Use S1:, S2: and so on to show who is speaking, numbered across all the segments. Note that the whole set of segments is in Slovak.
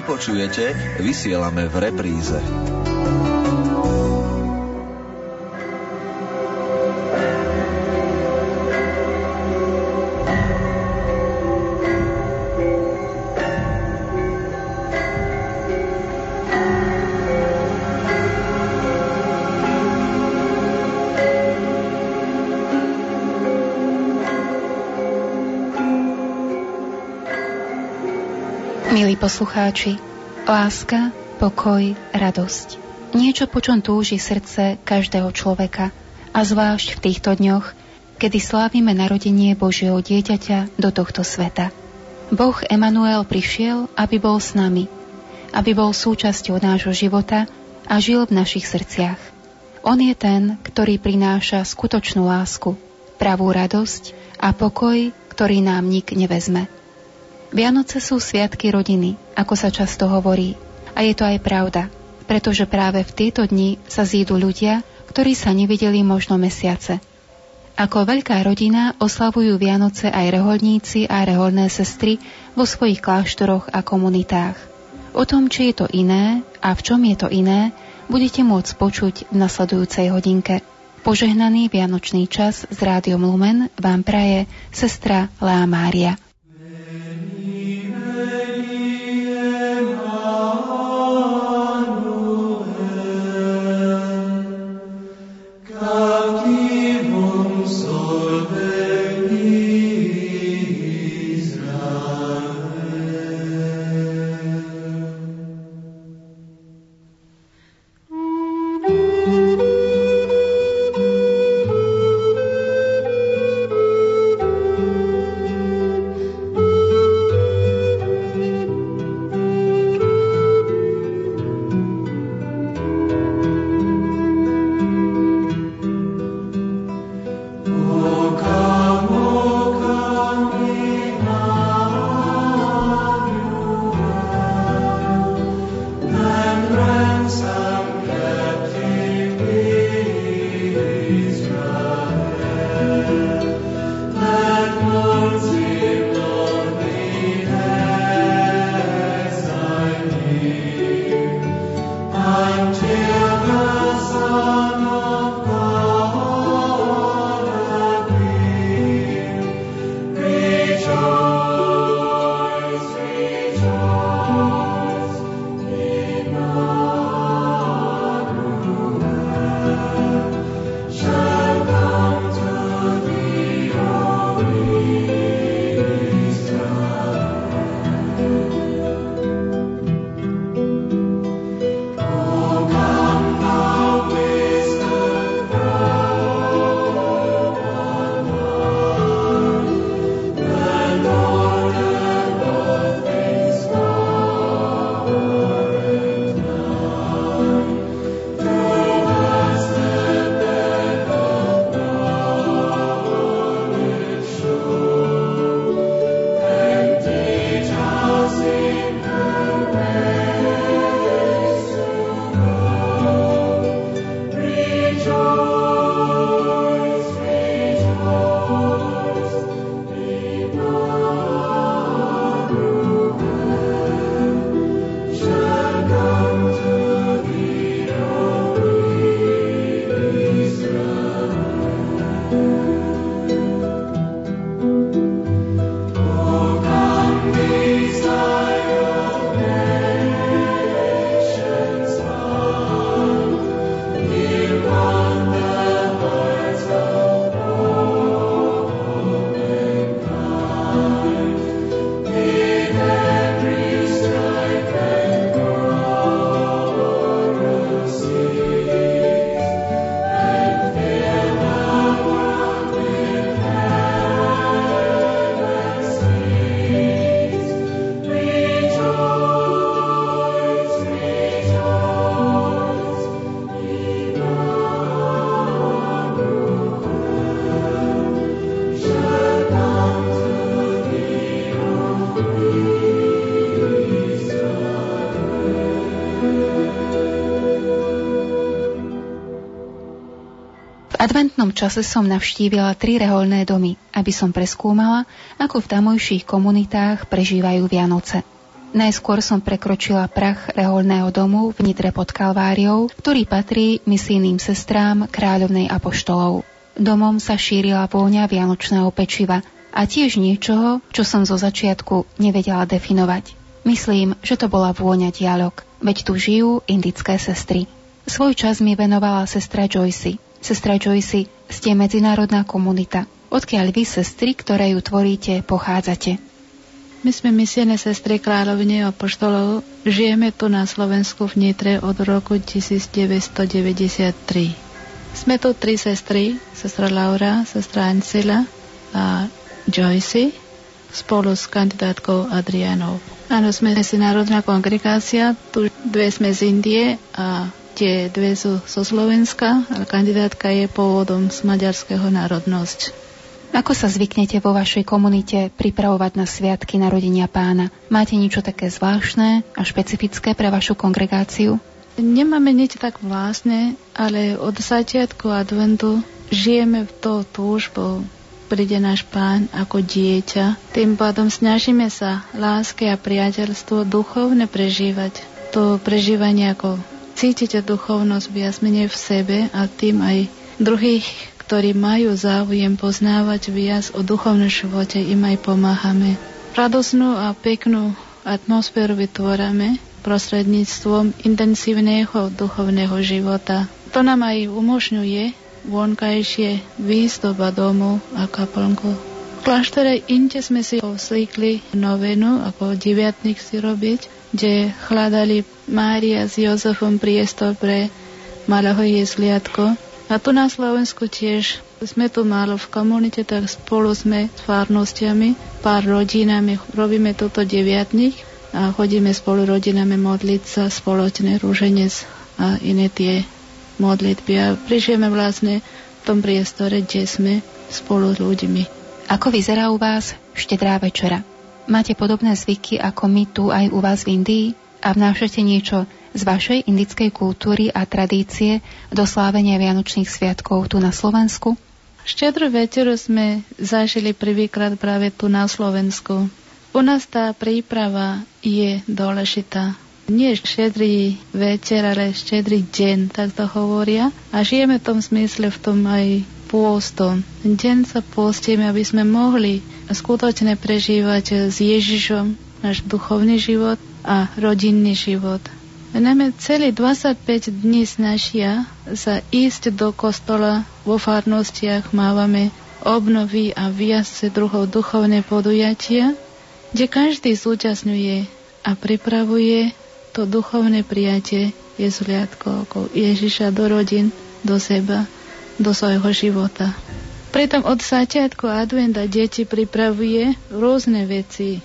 S1: vypočujete, vysielame v repríze.
S2: Poslucháči, láska, pokoj, radosť. Niečo, po čom túži srdce každého človeka, a zvlášť v týchto dňoch, kedy slávime narodenie Božieho dieťaťa do tohto sveta. Boh Emanuel prišiel, aby bol s nami, aby bol súčasťou nášho života a žil v našich srdciach. On je ten, ktorý prináša skutočnú lásku, pravú radosť a pokoj, ktorý nám nik nevezme. Vianoce sú sviatky rodiny, ako sa často hovorí. A je to aj pravda, pretože práve v tieto dni sa zídu ľudia, ktorí sa nevideli možno mesiace. Ako veľká rodina oslavujú Vianoce aj reholníci a reholné sestry vo svojich kláštoroch a komunitách. O tom, či je to iné a v čom je to iné, budete môcť počuť v nasledujúcej hodinke. Požehnaný Vianočný čas z Rádiom Lumen vám praje sestra Lea Mária. Adventnom čase som navštívila tri reholné domy, aby som preskúmala, ako v tamojších komunitách prežívajú Vianoce. Najskôr som prekročila prach reholného domu v Nitre pod Kalváriou, ktorý patrí misijným sestrám kráľovnej apoštolov. Domom sa šírila vôňa vianočného pečiva a tiež niečoho, čo som zo začiatku nevedela definovať. Myslím, že to bola vôňa dialog, veď tu žijú indické sestry. Svoj čas mi venovala sestra Joyce. Sestra Joyce, ste medzinárodná komunita. Odkiaľ vy, sestry, ktoré ju tvoríte, pochádzate?
S3: My sme misijné sestry kráľovne a poštolov. Žijeme tu na Slovensku v Nitre od roku 1993. Sme tu tri sestry, sestra Laura, sestra Ancila a Joyce, spolu s kandidátkou Adrianou. Áno, sme národná kongregácia, tu dve sme z Indie a tie dve sú zo Slovenska, ale kandidátka je pôvodom z maďarského národnosť.
S2: Ako sa zvyknete vo vašej komunite pripravovať na sviatky narodenia pána? Máte niečo také zvláštne a špecifické pre vašu kongregáciu?
S3: Nemáme nič tak vlastne, ale od začiatku adventu žijeme v to túžbou. Príde náš pán ako dieťa. Tým pádom snažíme sa lásky a priateľstvo duchovne prežívať. To prežívanie ako cítite duchovnosť viac menej v sebe a tým aj druhých ktorí majú záujem poznávať viac o duchovnom živote, im aj pomáhame. Radosnú a peknú atmosféru vytvárame prostredníctvom intenzívneho duchovného života. To nám aj umožňuje vonkajšie výzdoba domu a kaplnku. V kláštore Inte sme si oslíkli novenu, ako deviatnik si robiť, kde hľadali Mária s Jozefom priestor pre malého jezliatko, a tu na Slovensku tiež sme tu málo v komunite, tak spolu sme s farnostiami, pár rodinami, robíme toto deviatník a chodíme spolu rodinami modliť sa spoločne rúženec a iné tie modlitby a prišieme vlastne v tom priestore, kde sme spolu s ľuďmi.
S2: Ako vyzerá u vás štedrá večera? Máte podobné zvyky ako my tu aj u vás v Indii a vnášate niečo z vašej indickej kultúry a tradície do slávenia Vianočných sviatkov tu na Slovensku?
S3: Štedrú večeru sme zažili prvýkrát práve tu na Slovensku. U nás tá príprava je dôležitá. Nie štedrý večer, ale štedrý deň, tak to hovoria. A žijeme v tom smysle, v tom aj pôstom. Deň sa pôstime, aby sme mohli skutočne prežívať s Ježišom náš duchovný život a rodinný život. Najmä celý 25 dní snažia sa ísť do kostola vo farnostiach, mávame obnovy a viac druhov duchovné podujatia, kde každý zúčastňuje a pripravuje to duchovné prijatie Jezuliatko ako Ježiša do rodín, do seba, do svojho života. Pritom od začiatku adventa deti pripravuje rôzne veci,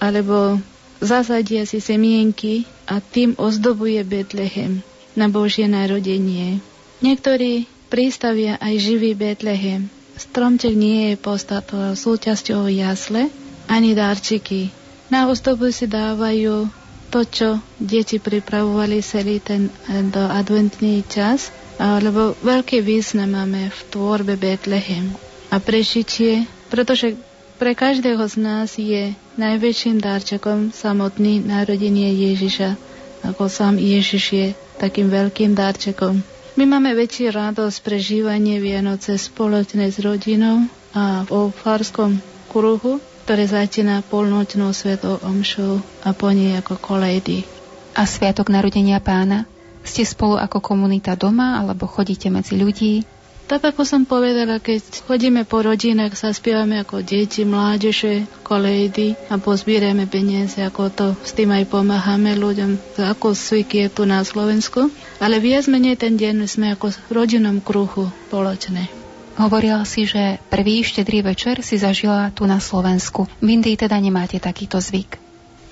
S3: alebo zasadia si semienky a tým ozdobuje Betlehem na Božie narodenie. Niektorí pristavia aj živý Betlehem. Stromček nie je podstatou súčasťou jasle ani darčiky. Na ozdobu si dávajú to, čo deti pripravovali celý ten do adventný čas, alebo veľký význam máme v tvorbe Betlehem. A prežitie, pretože pre každého z nás je najväčším darčekom samotný narodenie Ježiša, ako sám Ježiš je takým veľkým darčekom. My máme väčší radosť prežívanie Vianoce spoločne s rodinou a o farskom kruhu, ktoré začína polnočnou svetou omšou a po nej ako kolejdy.
S2: A Sviatok narodenia pána? Ste spolu ako komunita doma alebo chodíte medzi ľudí?
S3: Tak ako som povedala, keď chodíme po rodinách, sa spievame ako deti, mládeže, kolejdy a pozbierame peniaze, ako to s tým aj pomáhame ľuďom, ako zvyk je tu na Slovensku. Ale viac menej ten deň sme ako v rodinnom kruhu spoločné.
S2: Hovorila si, že prvý štedrý večer si zažila tu na Slovensku. V Indii teda nemáte takýto zvyk.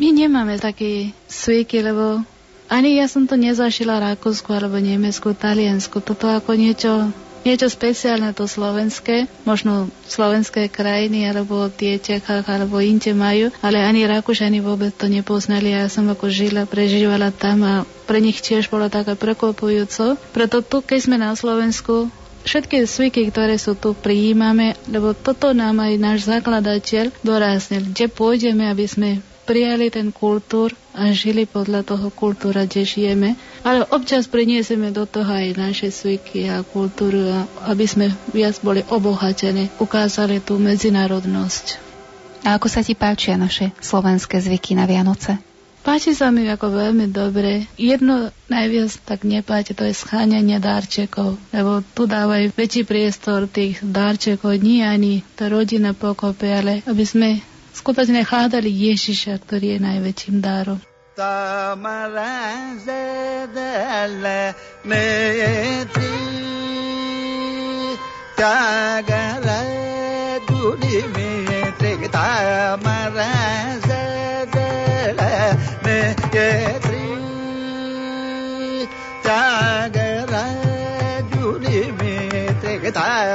S3: My nemáme taký zvyky, lebo ani ja som to nezažila Rakúsku alebo Nemecku, Taliansku. Toto ako niečo niečo speciálne to slovenské, možno slovenské krajiny alebo tie Čechách alebo inde majú, ale ani Rakúšani vôbec to nepoznali. Ja som ako žila, prežívala tam a pre nich tiež bolo také prekvapujúco. Preto tu, keď sme na Slovensku, všetky zvyky, ktoré sú tu, prijímame, lebo toto nám aj náš zakladateľ doraznil, kde pôjdeme, aby sme prijali ten kultúr a žili podľa toho kultúra, kde žijeme. Ale občas prinieseme do toho aj naše zvyky a kultúru, aby sme viac boli obohatení, ukázali tú medzinárodnosť.
S2: A ako sa ti páčia naše slovenské zvyky na Vianoce?
S3: Páči sa mi ako veľmi dobre. Jedno najviac tak nepáči, to je scháňanie darčekov, lebo tu dávajú väčší priestor tých darčekov, nie ani tá rodina pokope, ale aby sme skutočne hádali Ježiša, ktorý je najväčším darom. Tamara zadala metri tagala ತ್ಯಾಗರ ದುಡಿಮೆ ತಾಮರ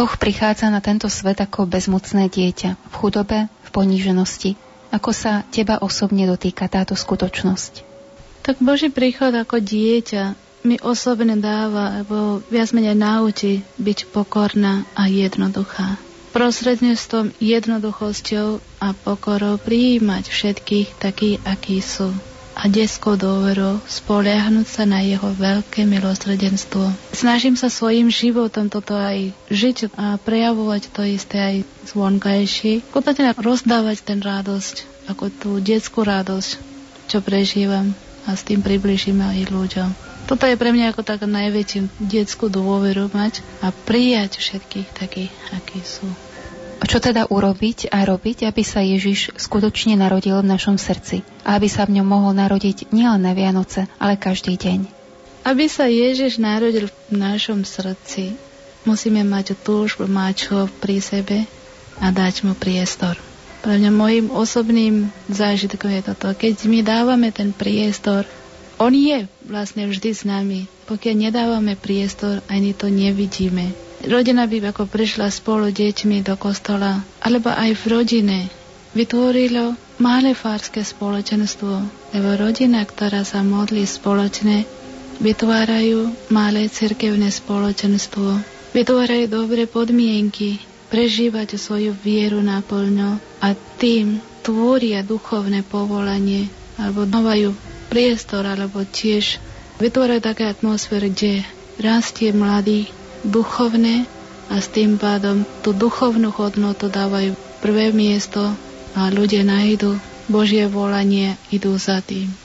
S2: Boh prichádza na tento svet ako bezmocné dieťa, v chudobe, v poníženosti. Ako sa teba osobne dotýka táto skutočnosť?
S3: Tak Boží príchod ako dieťa mi osobne dáva, alebo viac menej naučí byť pokorná a jednoduchá. Prostredníctvom jednoduchosťou a pokorou prijímať všetkých takí, akí sú a detskou dôverou spoliahnuť sa na jeho veľké milosrdenstvo. Snažím sa svojim životom toto aj žiť a prejavovať to isté aj zvonkajšie. Skutočne rozdávať ten radosť, ako tú detskú radosť, čo prežívam a s tým približím aj ľuďom. Toto je pre mňa ako taká najväčšiu detskú dôveru mať a prijať všetkých takých, akí sú.
S2: Čo teda urobiť a robiť, aby sa Ježiš skutočne narodil v našom srdci a aby sa v ňom mohol narodiť nielen na Vianoce, ale každý deň?
S3: Aby sa Ježiš narodil v našom srdci, musíme mať túžbu mať ho pri sebe a dať mu priestor. Pre mňa môjim osobným zážitkom je toto. Keď my dávame ten priestor, on je vlastne vždy s nami. Pokiaľ nedávame priestor, ani to nevidíme. Rodina by ako prišla spolu deťmi do kostola, alebo aj v rodine vytvorilo malé fárske spoločenstvo, lebo rodina, ktorá sa modlí spoločne, vytvárajú malé cirkevné spoločenstvo, vytvárajú dobré podmienky prežívať svoju vieru naplno a tým tvoria duchovné povolanie alebo dávajú priestor alebo tiež vytvárajú také atmosféry, kde rastie mladý duchovné a s tým pádom tú duchovnú hodnotu dávajú prvé miesto a ľudia nájdu Božie volanie, idú za tým.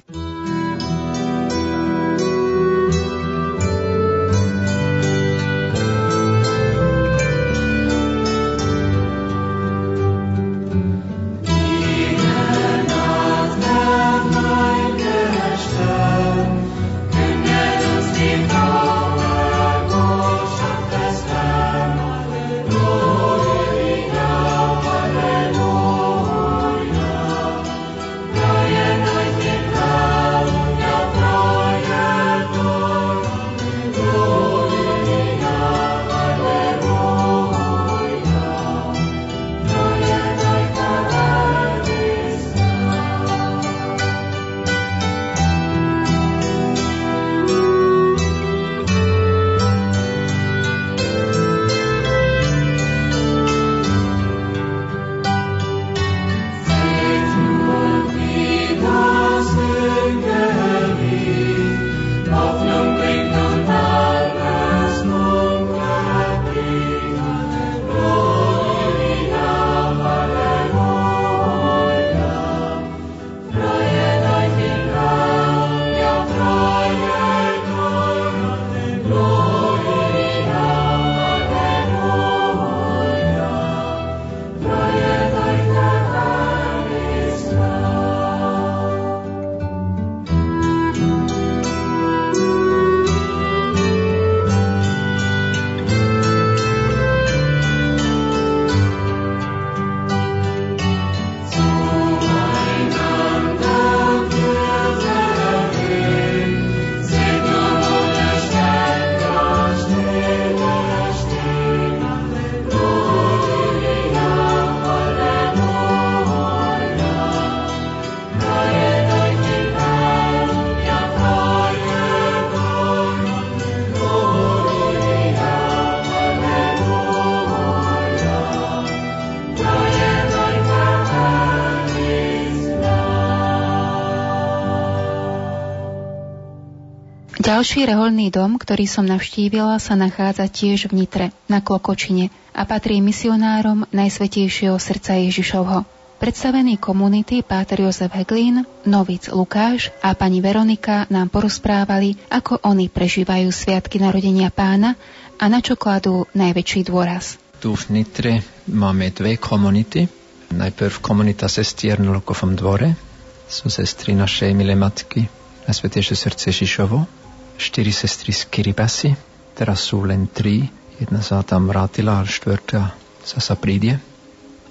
S2: Ďalší reholný dom, ktorý som navštívila, sa nachádza tiež v Nitre, na Klokočine a patrí misionárom Najsvetejšieho srdca Ježišovho. Predstavení komunity Páter Jozef Heglín, Novic Lukáš a pani Veronika nám porozprávali, ako oni prežívajú sviatky narodenia pána a na čo kladú najväčší dôraz.
S4: Tu v Nitre máme dve komunity. Najprv komunita sestier na Lukovom dvore. Sú sestry našej milé matky na Svetejšie srdce Žižovo. Štyri sestry z Kiribasi. Teraz sú len tri. Jedna sa tam vrátila a štvrtá sa sa príde.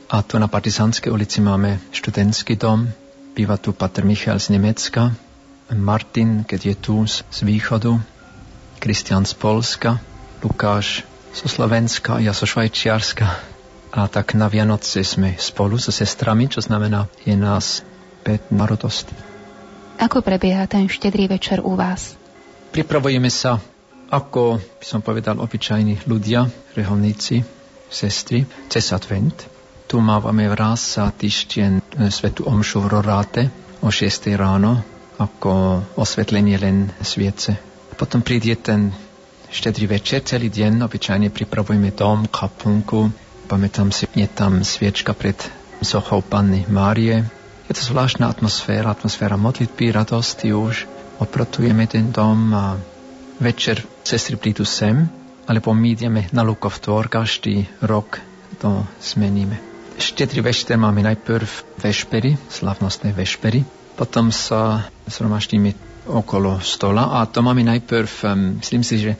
S4: A tu na Partizánskej ulici máme študentský dom, býva tu Pater Michal z Nemecka, Martin, keď je tu z, východu, Kristian z Polska, Lukáš zo Slovenska, ja zo Švajčiarska. A tak na Vianoce sme spolu so sestrami, čo znamená, je nás 5 narodost.
S2: Ako prebieha ten štedrý večer u vás?
S4: Pripravujeme sa ako, by som povedal, obyčajní ľudia, reholníci, sestry, cez advent. Tu máme raz za týždeň e, svetu omšu v Roráte o 6 ráno ako osvetlenie len sviece. Potom príde ten štedrý večer, celý deň, obyčajne pripravujeme dom, kapunku, pamätám si, je tam sviečka pred sochou Panny Márie. Je to zvláštna atmosféra, atmosféra modlitby, radosti už. Oprotujeme ten dom a večer sestry prídu sem, alebo my na Lukov tvor, každý rok to zmeníme. Štedrý večer máme najprv vešpery, slavnostné vešpery, potom sa zhromaždíme okolo stola a to máme najprv, myslím si, že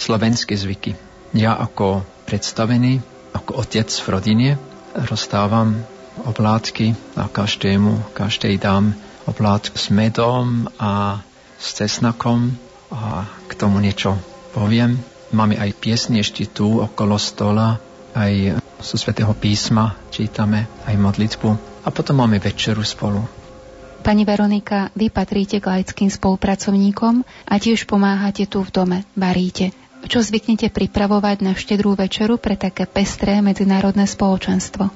S4: slovenské zvyky. Ja ako predstavený, ako otec v rodine, rozdávam oblátky a každému, každej dám oblátku s medom a s cesnakom a k tomu niečo poviem. Máme aj piesne ešte tu okolo stola, aj zo svätého písma čítame aj modlitbu a potom máme večeru spolu.
S2: Pani Veronika, vy patríte k laickým spolupracovníkom a tiež pomáhate tu v dome, varíte. Čo zvyknete pripravovať na štedrú večeru pre také pestré medzinárodné spoločenstvo?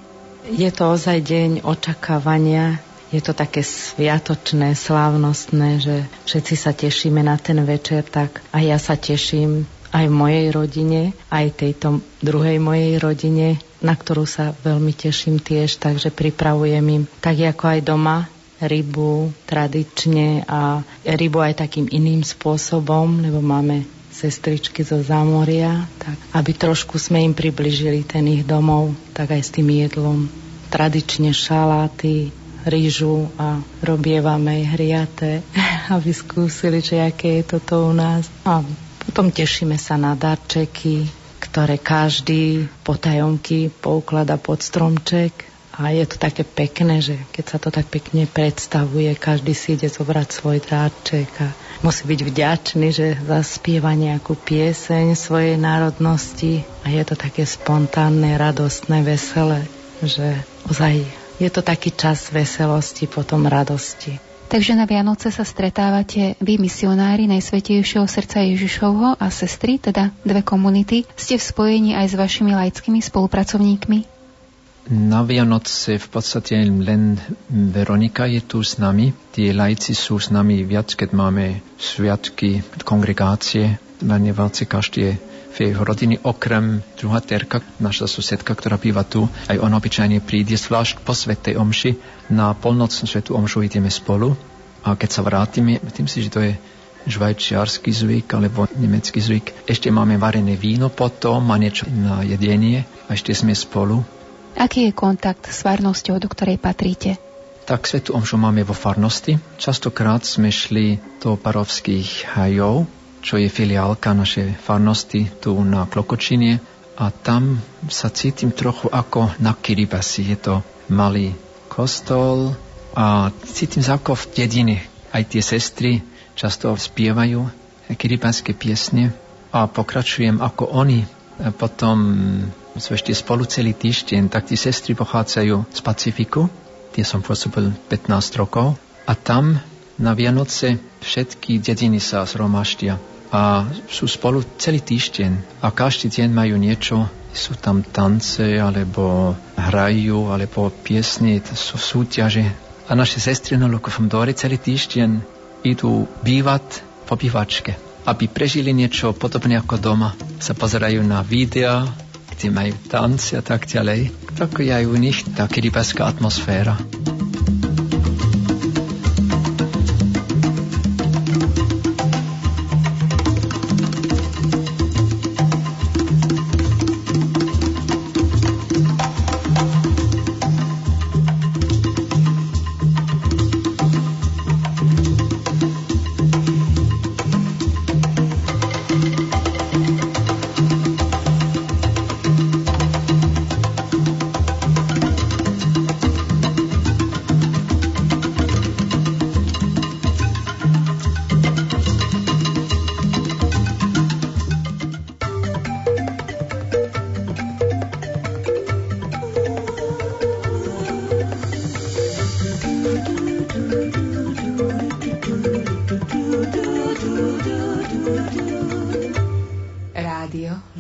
S5: Je to ozaj deň očakávania, je to také sviatočné, slávnostné, že všetci sa tešíme na ten večer, tak a ja sa teším aj v mojej rodine, aj tejto druhej mojej rodine, na ktorú sa veľmi teším tiež, takže pripravujem im tak ako aj doma rybu tradične a rybu aj takým iným spôsobom, lebo máme sestričky zo zámoria, tak aby trošku sme im približili ten ich domov, tak aj s tým jedlom. Tradične šaláty, rýžu a robievame aj hriaté, aby skúsili, že aké je toto u nás. A potom tešíme sa na darčeky, ktoré každý potajomky pouklada pod stromček a je to také pekné, že keď sa to tak pekne predstavuje, každý si ide zobrať svoj darček a musí byť vďačný, že zaspieva nejakú pieseň svojej národnosti a je to také spontánne, radostné, veselé, že ozaj je to taký čas veselosti, potom radosti.
S2: Takže na Vianoce sa stretávate vy, misionári Najsvetejšieho srdca Ježišovho a sestry, teda dve komunity. Ste v spojení aj s vašimi laickými spolupracovníkmi?
S4: Na Vianoce v podstate len Veronika je tu s nami. Tie lajci sú s nami viac, keď máme sviatky, kongregácie. Každý je v jej rodiny, okrem druhá terka, naša susedka, ktorá býva tu, aj on obyčajne príde, zvlášť po svetej omši. Na polnocnú svetu omšu ideme spolu a keď sa vrátime, myslím si, že to je švajčiarsky zvyk alebo nemecký zvyk. Ešte máme varené víno potom a niečo na jedenie a ešte sme spolu
S2: Aký je kontakt s farnosťou, do ktorej patríte?
S4: Tak svetu omšu máme vo farnosti. Častokrát sme šli do parovských hajov, čo je filiálka našej farnosti tu na Klokočine a tam sa cítim trochu ako na Kiribasi. Je to malý kostol a cítim sa ako v dedine. Aj tie sestry často spievajú kiribanské piesne a pokračujem ako oni. Potom sú ešte spolu celý týždeň, tak tie sestry pochádzajú z Pacifiku, tie som pôsobil 15 rokov a tam na Vianoce všetky dediny sa zhromaždia a sú spolu celý týždeň a každý deň majú niečo, sú tam tance alebo hrajú alebo piesne, sú súťaže a naše sestry na Lukovom dore celý týždeň idú bývať po bývačke. aby prežili niečo podobné ako doma. Sa pozerajú na videa, kde majú tanci a tak ďalej. Tak je aj u nich tá kiribaská atmosféra.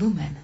S6: լում են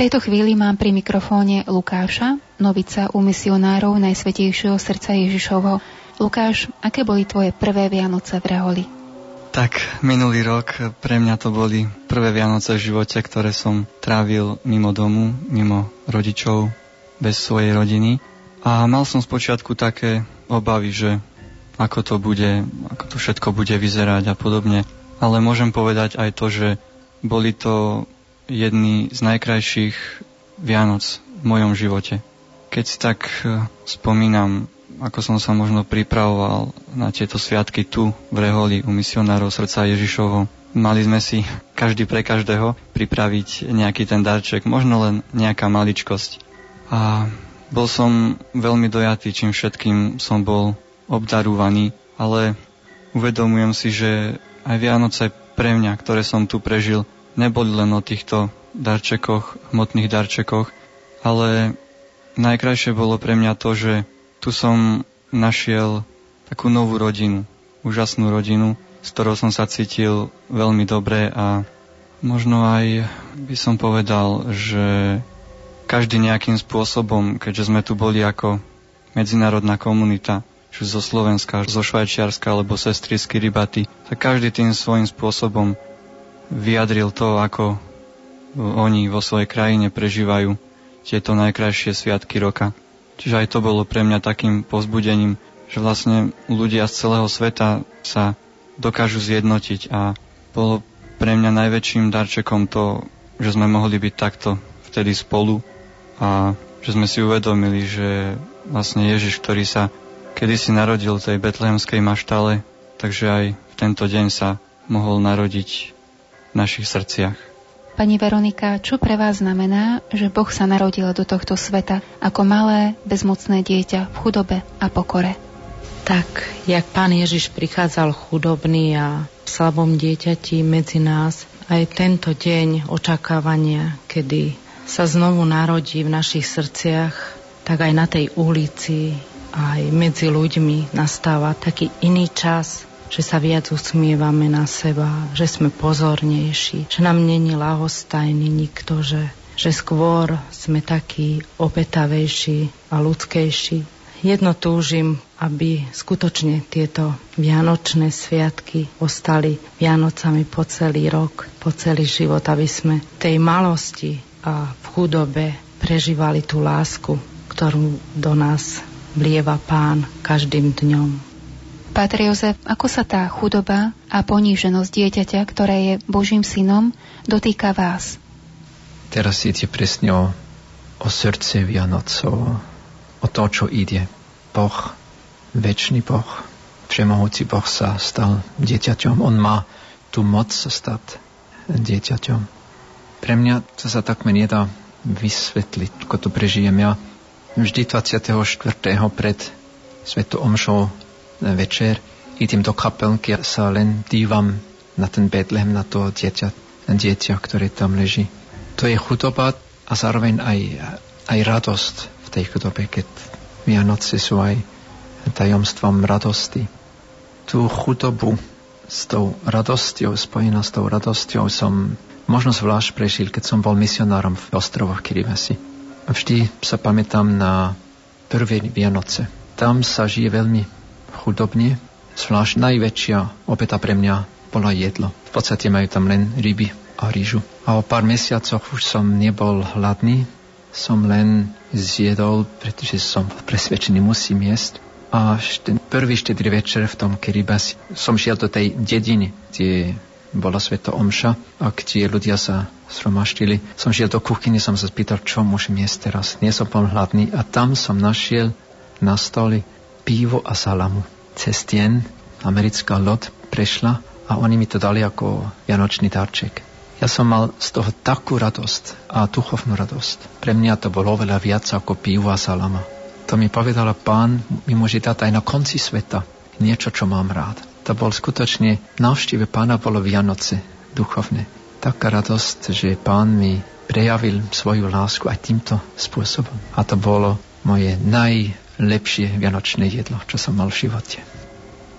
S6: tejto chvíli mám pri mikrofóne Lukáša, novica u misionárov Najsvetejšieho srdca Ježišovho. Lukáš, aké boli tvoje prvé Vianoce v Reholi?
S7: Tak, minulý rok pre mňa to boli prvé Vianoce v živote, ktoré som trávil mimo domu, mimo rodičov, bez svojej rodiny. A mal som spočiatku také obavy, že ako to bude, ako to všetko bude vyzerať a podobne. Ale môžem povedať aj to, že boli to jedný z najkrajších Vianoc v mojom živote. Keď si tak e, spomínam, ako som sa možno pripravoval na tieto sviatky tu v Reholi u misionárov srdca Ježišovo, mali sme si každý pre každého pripraviť nejaký ten darček, možno len nejaká maličkosť. A bol som veľmi dojatý, čím všetkým som bol obdarúvaný, ale uvedomujem si, že aj Vianoce pre mňa, ktoré som tu prežil, neboli len o týchto darčekoch, hmotných darčekoch, ale najkrajšie bolo pre mňa to, že tu som našiel takú novú rodinu, úžasnú rodinu, s ktorou som sa cítil veľmi dobre a možno aj by som povedal, že každý nejakým spôsobom, keďže sme tu boli ako medzinárodná komunita, či zo Slovenska, zo Švajčiarska alebo sestry z Kiribati, tak každý tým svojím spôsobom vyjadril to, ako oni vo svojej krajine prežívajú tieto najkrajšie sviatky roka. Čiže aj to bolo pre mňa takým povzbudením, že vlastne ľudia z celého sveta sa dokážu zjednotiť a bolo pre mňa najväčším darčekom to, že sme mohli byť takto vtedy spolu a že sme si uvedomili, že vlastne Ježiš, ktorý sa kedysi narodil v tej betlehemskej maštale, takže aj v tento deň sa mohol narodiť našich srdciach.
S2: Pani Veronika, čo pre vás znamená, že Boh sa narodil do tohto sveta ako malé, bezmocné dieťa v chudobe a pokore?
S5: Tak, jak pán Ježiš prichádzal chudobný a v slabom dieťati medzi nás, aj tento deň očakávania, kedy sa znovu narodí v našich srdciach, tak aj na tej ulici, aj medzi ľuďmi nastáva taký iný čas, že sa viac usmievame na seba, že sme pozornejší, že nám není lahostajný nikto, že, že skôr sme takí opetavejší a ľudskejší. Jedno túžim, aby skutočne tieto vianočné sviatky ostali Vianocami po celý rok, po celý život, aby sme tej malosti a v chudobe prežívali tú lásku, ktorú do nás vlieva Pán každým dňom.
S2: Páter Jozef, ako sa tá chudoba a poníženosť dieťaťa, ktoré je Božím synom, dotýka vás?
S4: Teraz ide presne o, o srdce Vianocov, o to, čo ide. Boh, väčší Boh, všemohúci Boh sa stal dieťaťom. On má tú moc sa stať dieťaťom. Pre mňa to sa takmer nedá vysvetliť, ako to prežijem ja. Vždy 24. pred Svetu Omšou večer idem do kapelky a sa len dívam na ten Betlehem, na to dieťa, dieťa, ktoré tam leží. To je chudoba a zároveň aj, aj radosť v tej chudobe, keď Vianoce sú aj tajomstvom radosti. Tú chudobu s tou radosťou, spojená s tou radosťou som možno zvlášť prežil, keď som bol misionárom v ostrovoch Kiribati. Vždy sa pamätám na prvé Vianoce. Tam sa žije veľmi chudobne, zvlášť najväčšia obeta pre mňa bola jedlo. V podstate majú tam len ryby a rýžu. A o pár mesiacoch už som nebol hladný, som len zjedol, pretože som presvedčený, musím jesť. A ten prvý štedrý večer v tom Kiribati som šiel do tej dediny, kde bola Sveto Omša a kde ľudia sa sromaštili. Som šiel do kuchyne, som sa spýtal, čo môžem jesť teraz. Nie som bol hladný a tam som našiel na stoli pivo a salamu. Cez tien americká loď prešla a oni mi to dali ako vianočný darček. Ja som mal z toho takú radosť a duchovnú radosť. Pre mňa to bolo oveľa viac ako pivo a salama. To mi povedala pán, mi môže dať aj na konci sveta niečo, čo mám rád to bol skutočne návšteve pána bolo Vianoce duchovné. Taká radosť, že pán mi prejavil svoju lásku aj týmto spôsobom. A to bolo moje najlepšie vianočné jedlo, čo som mal v živote.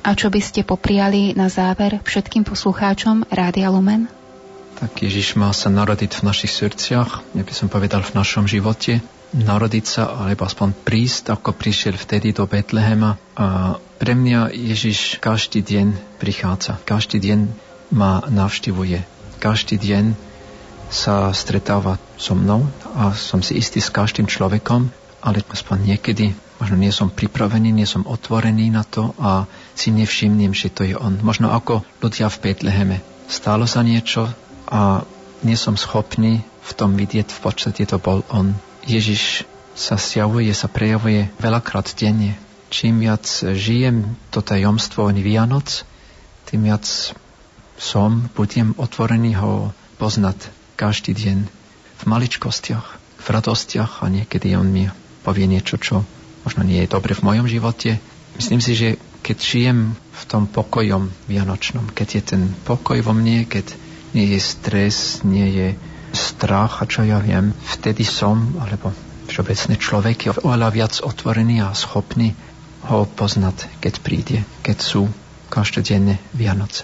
S2: A čo by ste popriali na záver všetkým poslucháčom Rádia Lumen?
S4: Tak Ježiš má sa narodiť v našich srdciach, ja by som povedal v našom živote, narodiť sa, alebo aspoň prísť, ako prišiel vtedy do Betlehema. A pre mňa Ježiš každý deň prichádza, každý deň ma navštivuje, každý deň sa stretáva so mnou a som si istý s každým človekom, ale aspoň niekedy možno nie som pripravený, nie som otvorený na to a si nevšimnem, že to je on. Možno ako ľudia v Betleheme. Stalo sa niečo a nie som schopný v tom vidieť, v podstate to bol on. Ježiš sa sjavuje, sa prejavuje veľakrát denne. Čím viac žijem to tajomstvo Vianoc, tým viac som, budem otvorený ho poznať každý deň v maličkostiach,
S8: v radostiach a niekedy on mi povie niečo, čo možno nie je dobre v mojom živote. Myslím si, že keď žijem v tom pokojom vianočnom, keď je ten pokoj vo mne, keď nie je stres, nie je strach a čo ja viem, vtedy som, alebo všeobecne človek je oveľa viac otvorený a schopný ho poznať, keď príde, keď sú každodenné Vianoce.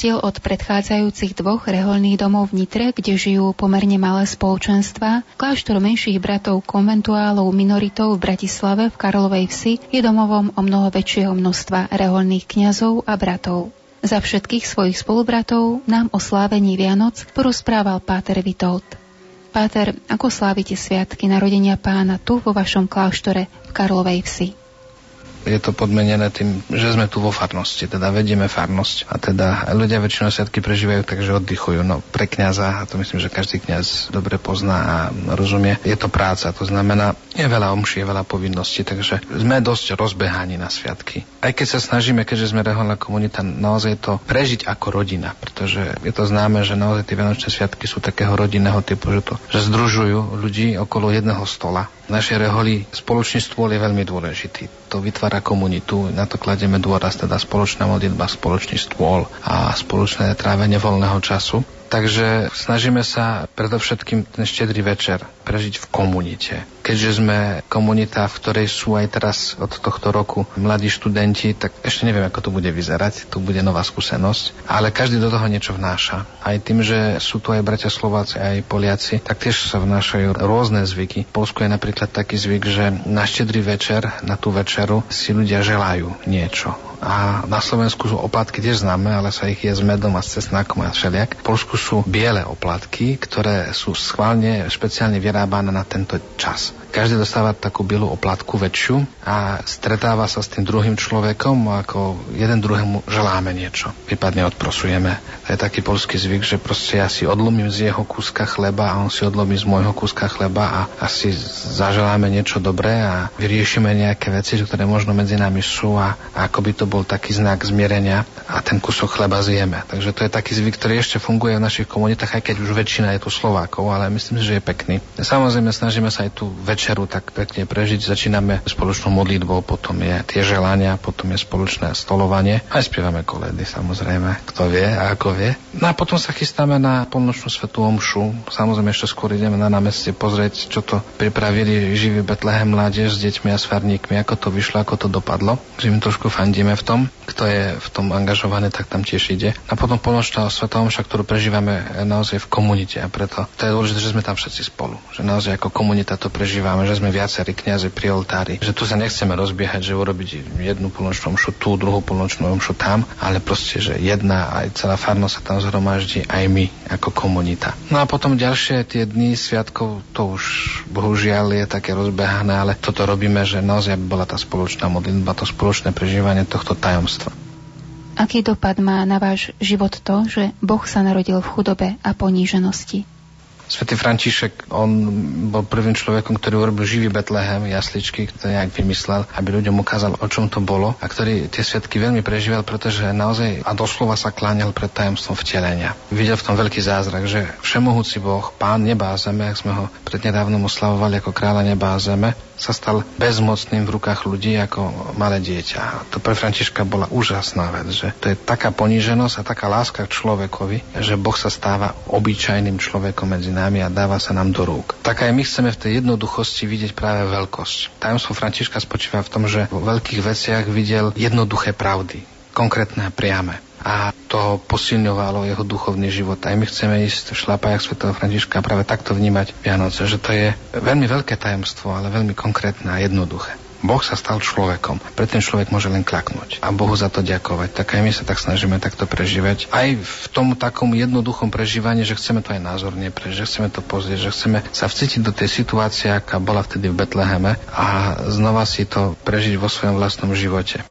S2: Rozdiel od predchádzajúcich dvoch reholných domov v Nitre, kde žijú pomerne malé spoločenstva, kláštor menších bratov konventuálov minoritov v Bratislave v Karlovej vsi je domovom o mnoho väčšieho množstva reholných kňazov a bratov. Za všetkých svojich spolubratov nám o slávení Vianoc porozprával Páter Vitold. Páter, ako slávite sviatky narodenia pána tu vo vašom kláštore v Karlovej vsi?
S9: Je to podmenené tým, že sme tu vo farnosti, teda vedieme farnosť a teda ľudia väčšinou sviatky prežívajú tak, že oddychujú. No pre kňaza, a to myslím, že každý kňaz dobre pozná a rozumie, je to práca, to znamená, je veľa omší, je veľa povinností, takže sme dosť rozbehaní na sviatky. Aj keď sa snažíme, keďže sme reholná komunita, naozaj to prežiť ako rodina, pretože je to známe, že naozaj tie Vianočné sviatky sú takého rodinného typu, že, to, že združujú ľudí okolo jedného stola. V našej reholi spoločný stôl je veľmi dôležitý. To vytvára komunitu, na to kladieme dôraz, teda spoločná modlitba, spoločný stôl a spoločné trávenie voľného času. Takže snažíme sa predovšetkým ten štedrý večer prežiť v komunite. Keďže sme komunita, v ktorej sú aj teraz od tohto roku mladí študenti, tak ešte neviem, ako to bude vyzerať. Tu bude nová skúsenosť. Ale každý do toho niečo vnáša. Aj tým, že sú tu aj bratia Slováci, aj Poliaci, tak tiež sa vnášajú rôzne zvyky. V Polsku je napríklad taký zvyk, že na štedrý večer, na tú večeru si ľudia želajú niečo A na Slovensku sú oplatky tiež známe, ale sa ich je s medom a s cesnákom a všelijak. V Polsku sú biele oplatky, ktoré sú schválne špeciálne vyrábané na tento čas. Každý dostáva takú bielú oplatku väčšiu a stretáva sa s tým druhým človekom, ako jeden druhému želáme niečo. Prípadne odprosujeme. To je taký polský zvyk, že proste ja si odlomím z jeho kúska chleba a on si odlomí z môjho kúska chleba a asi zaželáme niečo dobré a vyriešime nejaké veci, ktoré možno medzi nami sú a, a ako by to bol taký znak zmierenia a ten kúsok chleba zjeme. Takže to je taký zvyk, ktorý ešte funguje v našich komunitách, aj keď už väčšina je tu Slovákov, ale myslím si, že je pekný. Samozrejme, snažíme sa aj tu večeru tak pekne prežiť. Začíname spoločnou modlitbou, potom je tie želania, potom je spoločné stolovanie. Aj spievame koledy, samozrejme, kto vie a ako vie. No a potom sa chystáme na polnočnú svetú omšu. Samozrejme, ešte skôr ideme na námestie pozrieť, čo to pripravili živý Betlehem mládež s deťmi a svarníkmi, ako to vyšlo, ako to dopadlo. Že im trošku fandíme v tom. Kto je v tom angažovaný, tak tam tiež ide. A potom polnočná svetá omša, ktorú prežívame naozaj v komunite a preto to je dôležité, že sme tam všetci spolu. Že naozaj ako komunita to prežívame, že sme viacerí kniazy pri oltári. Že tu sa nechceme rozbiehať, že urobiť jednu polnočnú omšu tu, druhú polnočnú omšu tam, ale proste, že jedna aj celá farnosť sa tam zhromaždí, aj my ako komunita. No a potom ďalšie tie dni sviatkov, to už bohužiaľ je také rozbehané, ale toto robíme, že naozaj bola tá spoločná modlitba, to spoločné prežívanie tohto tajomstva.
S2: Aký dopad má na váš život to, že Boh sa narodil v chudobe a poníženosti?
S9: Svetý František, on bol prvým človekom, ktorý urobil živý Betlehem, jasličky, ktorý nejak vymyslel, aby ľuďom ukázal, o čom to bolo a ktorý tie svetky veľmi prežíval, pretože naozaj a doslova sa kláňal pred tajomstvom vtelenia. Videl v tom veľký zázrak, že všemohúci Boh, Pán neba a zeme, ak sme ho prednedávnom oslavovali ako kráľa neba a zeme, sa stal bezmocným v rukách ľudí ako malé dieťa. To pre Františka bola úžasná vec, že to je taká poníženosť a taká láska k človekovi, že Boh sa stáva obyčajným človekom medzi nami a dáva sa nám do rúk. Tak aj my chceme v tej jednoduchosti vidieť práve veľkosť. Tajomstvo Františka spočíva v tom, že vo veľkých veciach videl jednoduché pravdy, konkrétne a priame a to posilňovalo jeho duchovný život. Aj my chceme ísť v šlapajach Sv. Františka a práve takto vnímať Vianoce, že to je veľmi veľké tajomstvo, ale veľmi konkrétne a jednoduché. Boh sa stal človekom, predtým človek môže len klaknúť a Bohu za to ďakovať. Tak aj my sa tak snažíme takto prežívať. Aj v tom takom jednoduchom prežívaní, že chceme to aj názorne prežiť, že chceme to pozrieť, že chceme sa vcítiť do tej situácie, aká bola vtedy v Betleheme a znova si to prežiť vo svojom vlastnom živote.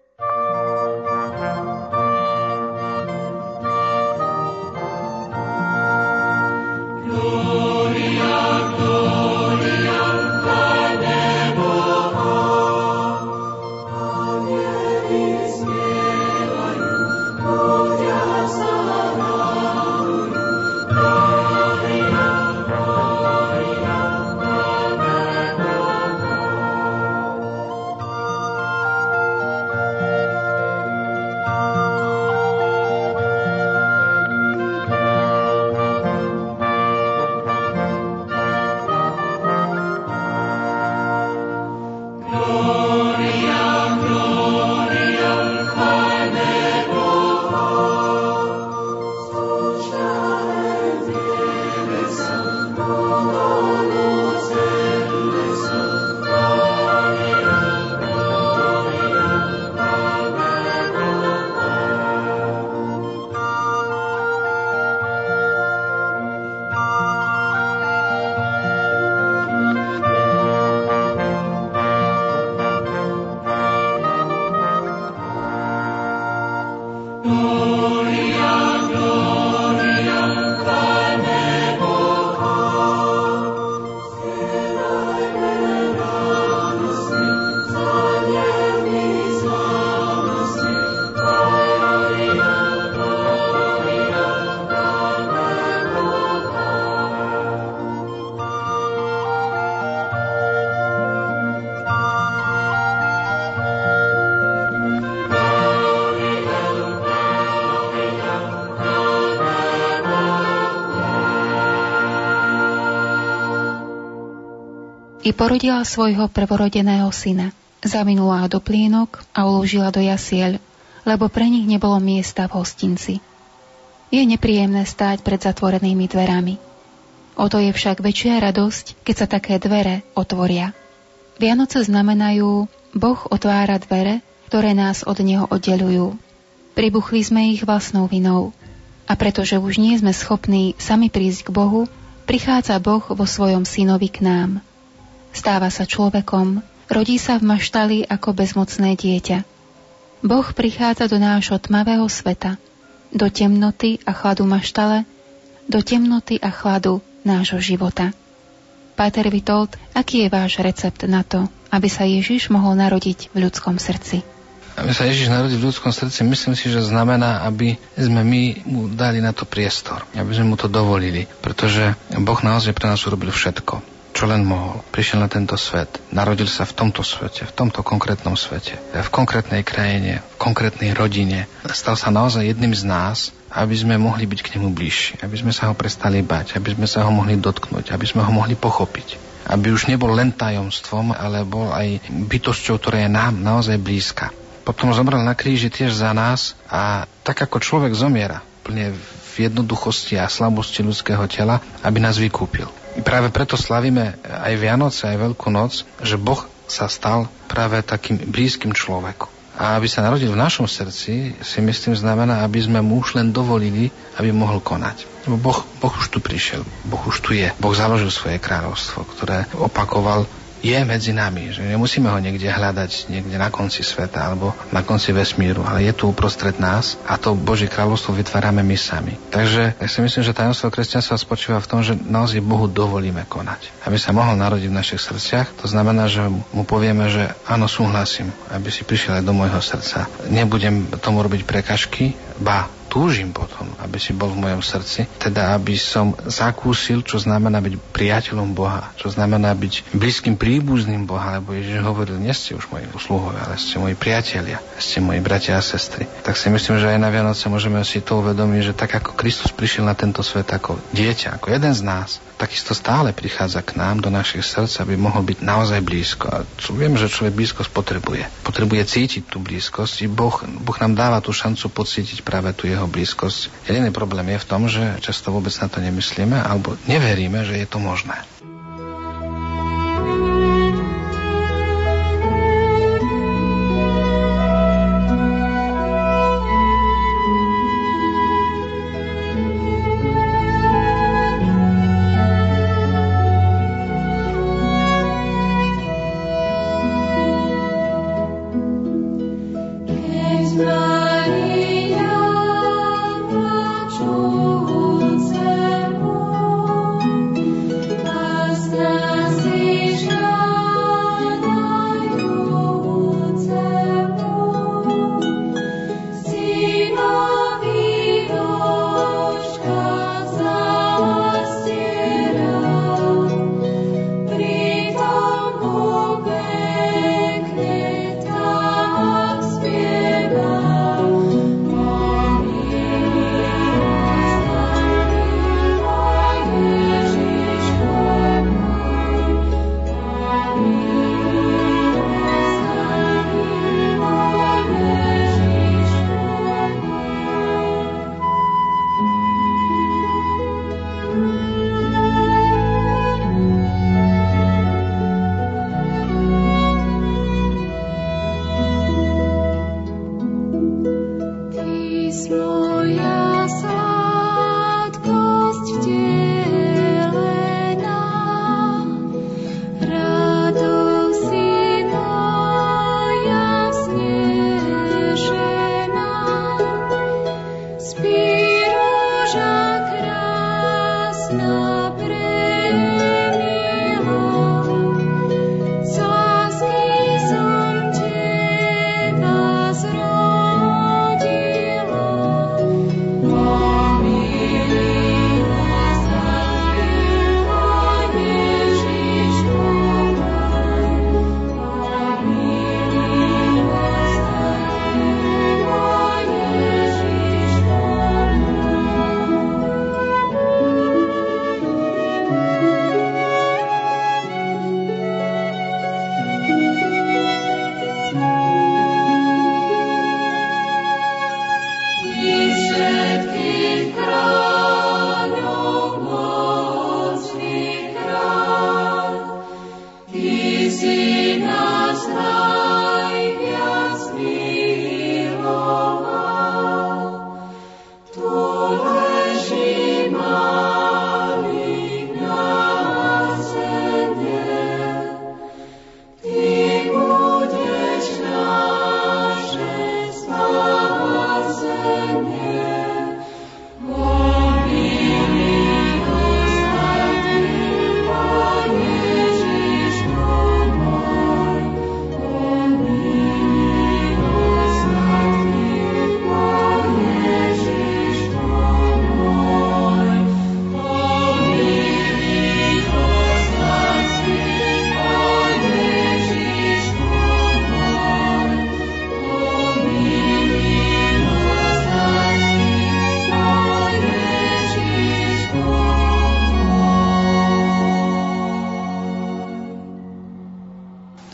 S2: I porodila svojho prvorodeného syna. Zavinula ho do plienok a uložila do jasiel, lebo pre nich nebolo miesta v hostinci. Je nepríjemné stáť pred zatvorenými dverami. O to je však väčšia radosť, keď sa také dvere otvoria. Vianoce znamenajú, Boh otvára dvere, ktoré nás od Neho oddelujú. Pribuchli sme ich vlastnou vinou. A pretože už nie sme schopní sami prísť k Bohu, prichádza Boh vo svojom synovi k nám. Stáva sa človekom, rodí sa v maštali ako bezmocné dieťa. Boh prichádza do nášho tmavého sveta, do temnoty a chladu maštale, do temnoty a chladu nášho života. Páter Vitold, aký je váš recept na to, aby sa Ježiš mohol narodiť v ľudskom srdci?
S9: aby sa Ježiš narodil v ľudskom srdci, myslím si, že znamená, aby sme my mu dali na to priestor, aby sme mu to dovolili, pretože Boh naozaj pre nás urobil všetko čo len mohol. Prišiel na tento svet, narodil sa v tomto svete, v tomto konkrétnom svete, v konkrétnej krajine, v konkrétnej rodine. Stal sa naozaj jedným z nás, aby sme mohli byť k nemu bližší, aby sme sa ho prestali bať, aby sme sa ho mohli dotknúť, aby sme ho mohli pochopiť. Aby už nebol len tajomstvom, ale bol aj bytosťou, ktorá je nám naozaj blízka potom zomrel na kríži tiež za nás a tak ako človek zomiera plne v jednoduchosti a slabosti ľudského tela, aby nás vykúpil. Práve preto slavíme aj Vianoce, aj Veľkú noc, že Boh sa stal práve takým blízkym človeku. A aby sa narodil v našom srdci, si myslím znamená, aby sme mu už len dovolili, aby mohol konať. Boh, boh už tu prišiel, Boh už tu je. Boh založil svoje kráľovstvo, ktoré opakoval je medzi nami, že nemusíme ho niekde hľadať, niekde na konci sveta alebo na konci vesmíru, ale je tu uprostred nás a to Božie kráľovstvo vytvárame my sami. Takže ja si myslím, že tajomstvo kresťanstva spočíva v tom, že naozaj Bohu dovolíme konať. Aby sa mohol narodiť v našich srdciach, to znamená, že mu povieme, že áno, súhlasím, aby si prišiel aj do môjho srdca. Nebudem tomu robiť prekažky, ba, túžim potom, aby si bol v mojom srdci, teda aby som zakúsil, čo znamená byť priateľom Boha, čo znamená byť blízkym príbuzným Boha, lebo Ježiš hovoril, nie ste už moji sluhovia, ale ste moji priatelia, ste moji bratia a sestry. Tak si myslím, že aj na Vianoce môžeme si to uvedomiť, že tak ako Kristus prišiel na tento svet ako dieťa, ako jeden z nás, takisto stále prichádza k nám do našich srdc, aby mohol byť naozaj blízko. A viem, že človek blízkosť potrebuje. Potrebuje cítiť tú blízkosť. I boh, boh nám dáva tú šancu pocítiť práve tú jeho blízkosť. Jediný problém je v tom, že často vôbec na to nemyslíme alebo neveríme, že je to možné.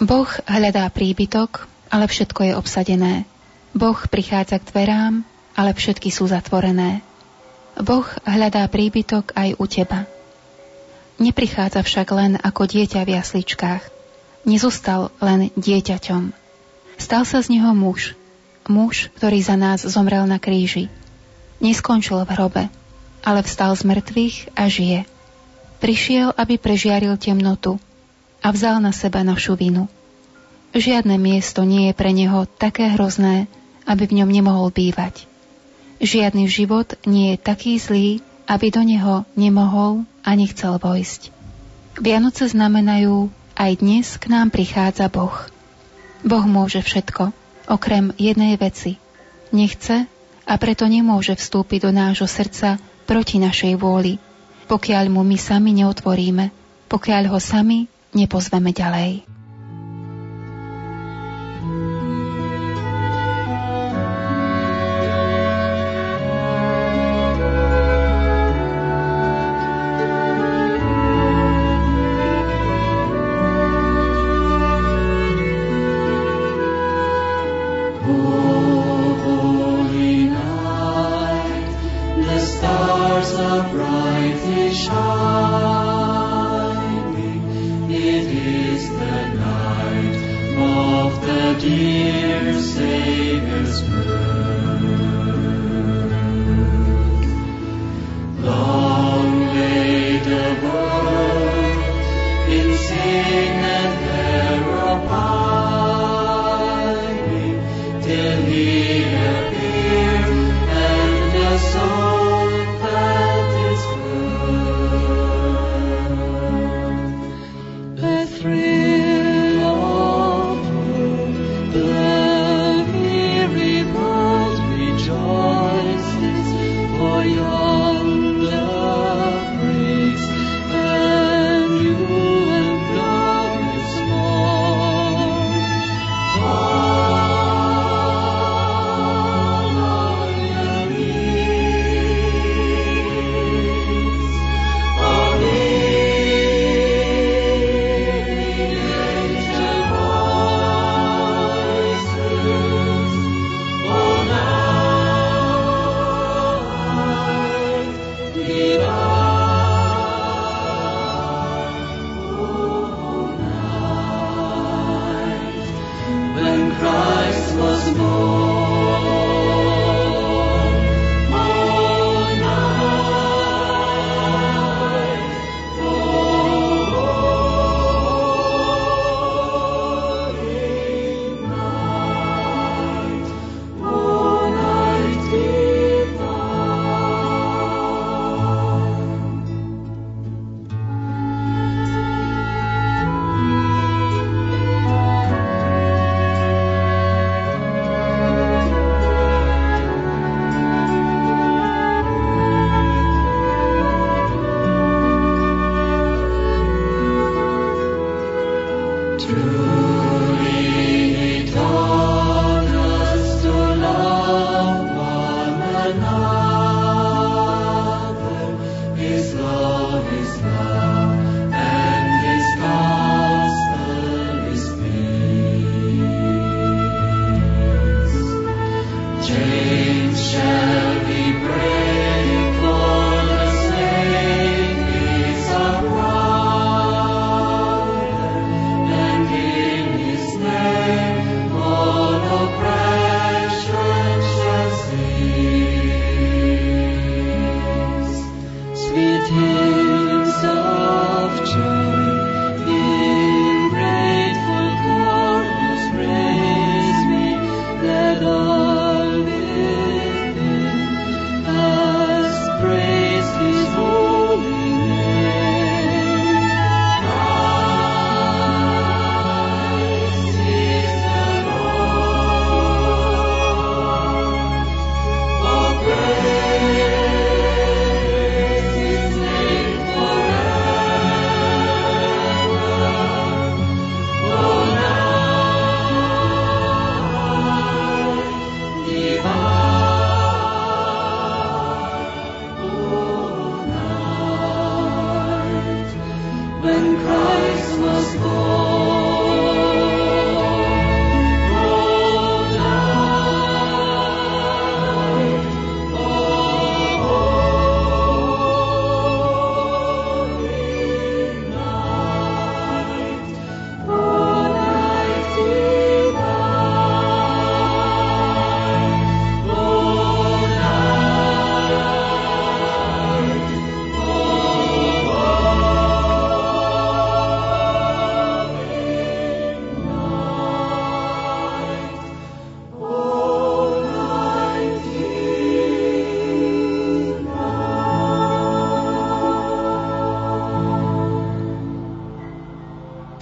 S2: Boh hľadá príbytok, ale všetko je obsadené. Boh prichádza k dverám, ale všetky sú zatvorené. Boh hľadá príbytok aj u teba. Neprichádza však len ako dieťa v jasličkách. Nezostal len dieťaťom. Stal sa z neho muž. Muž, ktorý za nás zomrel na kríži. Neskončil v hrobe, ale vstal z mŕtvych a žije. Prišiel, aby prežiaril temnotu a vzal na seba našu vinu. Žiadne miesto nie je pre neho také hrozné, aby v ňom nemohol bývať. Žiadny život nie je taký zlý, aby do neho nemohol a nechcel vojsť. Vianoce znamenajú, aj dnes k nám prichádza Boh. Boh môže všetko, okrem jednej veci. Nechce a preto nemôže vstúpiť do nášho srdca proti našej vôli, pokiaľ mu my sami neotvoríme, pokiaľ ho sami nepozveme ďalej. Sing and thereupon.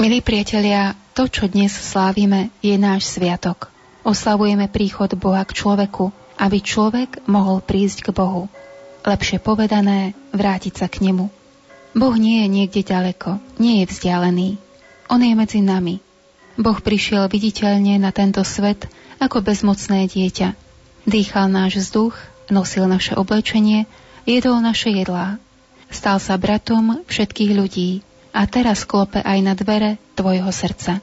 S2: Milí priatelia, to, čo dnes slávime, je náš sviatok. Oslavujeme príchod Boha k človeku, aby človek mohol prísť k Bohu. Lepšie povedané, vrátiť sa k nemu. Boh nie je niekde ďaleko, nie je vzdialený. On je medzi nami. Boh prišiel viditeľne na tento svet ako bezmocné dieťa. Dýchal náš vzduch, nosil naše oblečenie, jedol naše jedlá. Stal sa bratom všetkých ľudí a teraz klope aj na dvere tvojho srdca.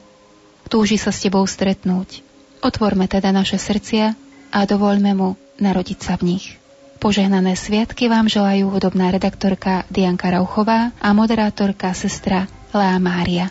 S2: Túži sa s tebou stretnúť. Otvorme teda naše srdcia a dovoľme mu narodiť sa v nich. Požehnané sviatky vám želajú hudobná redaktorka Dianka Rauchová a moderátorka sestra Lea Mária.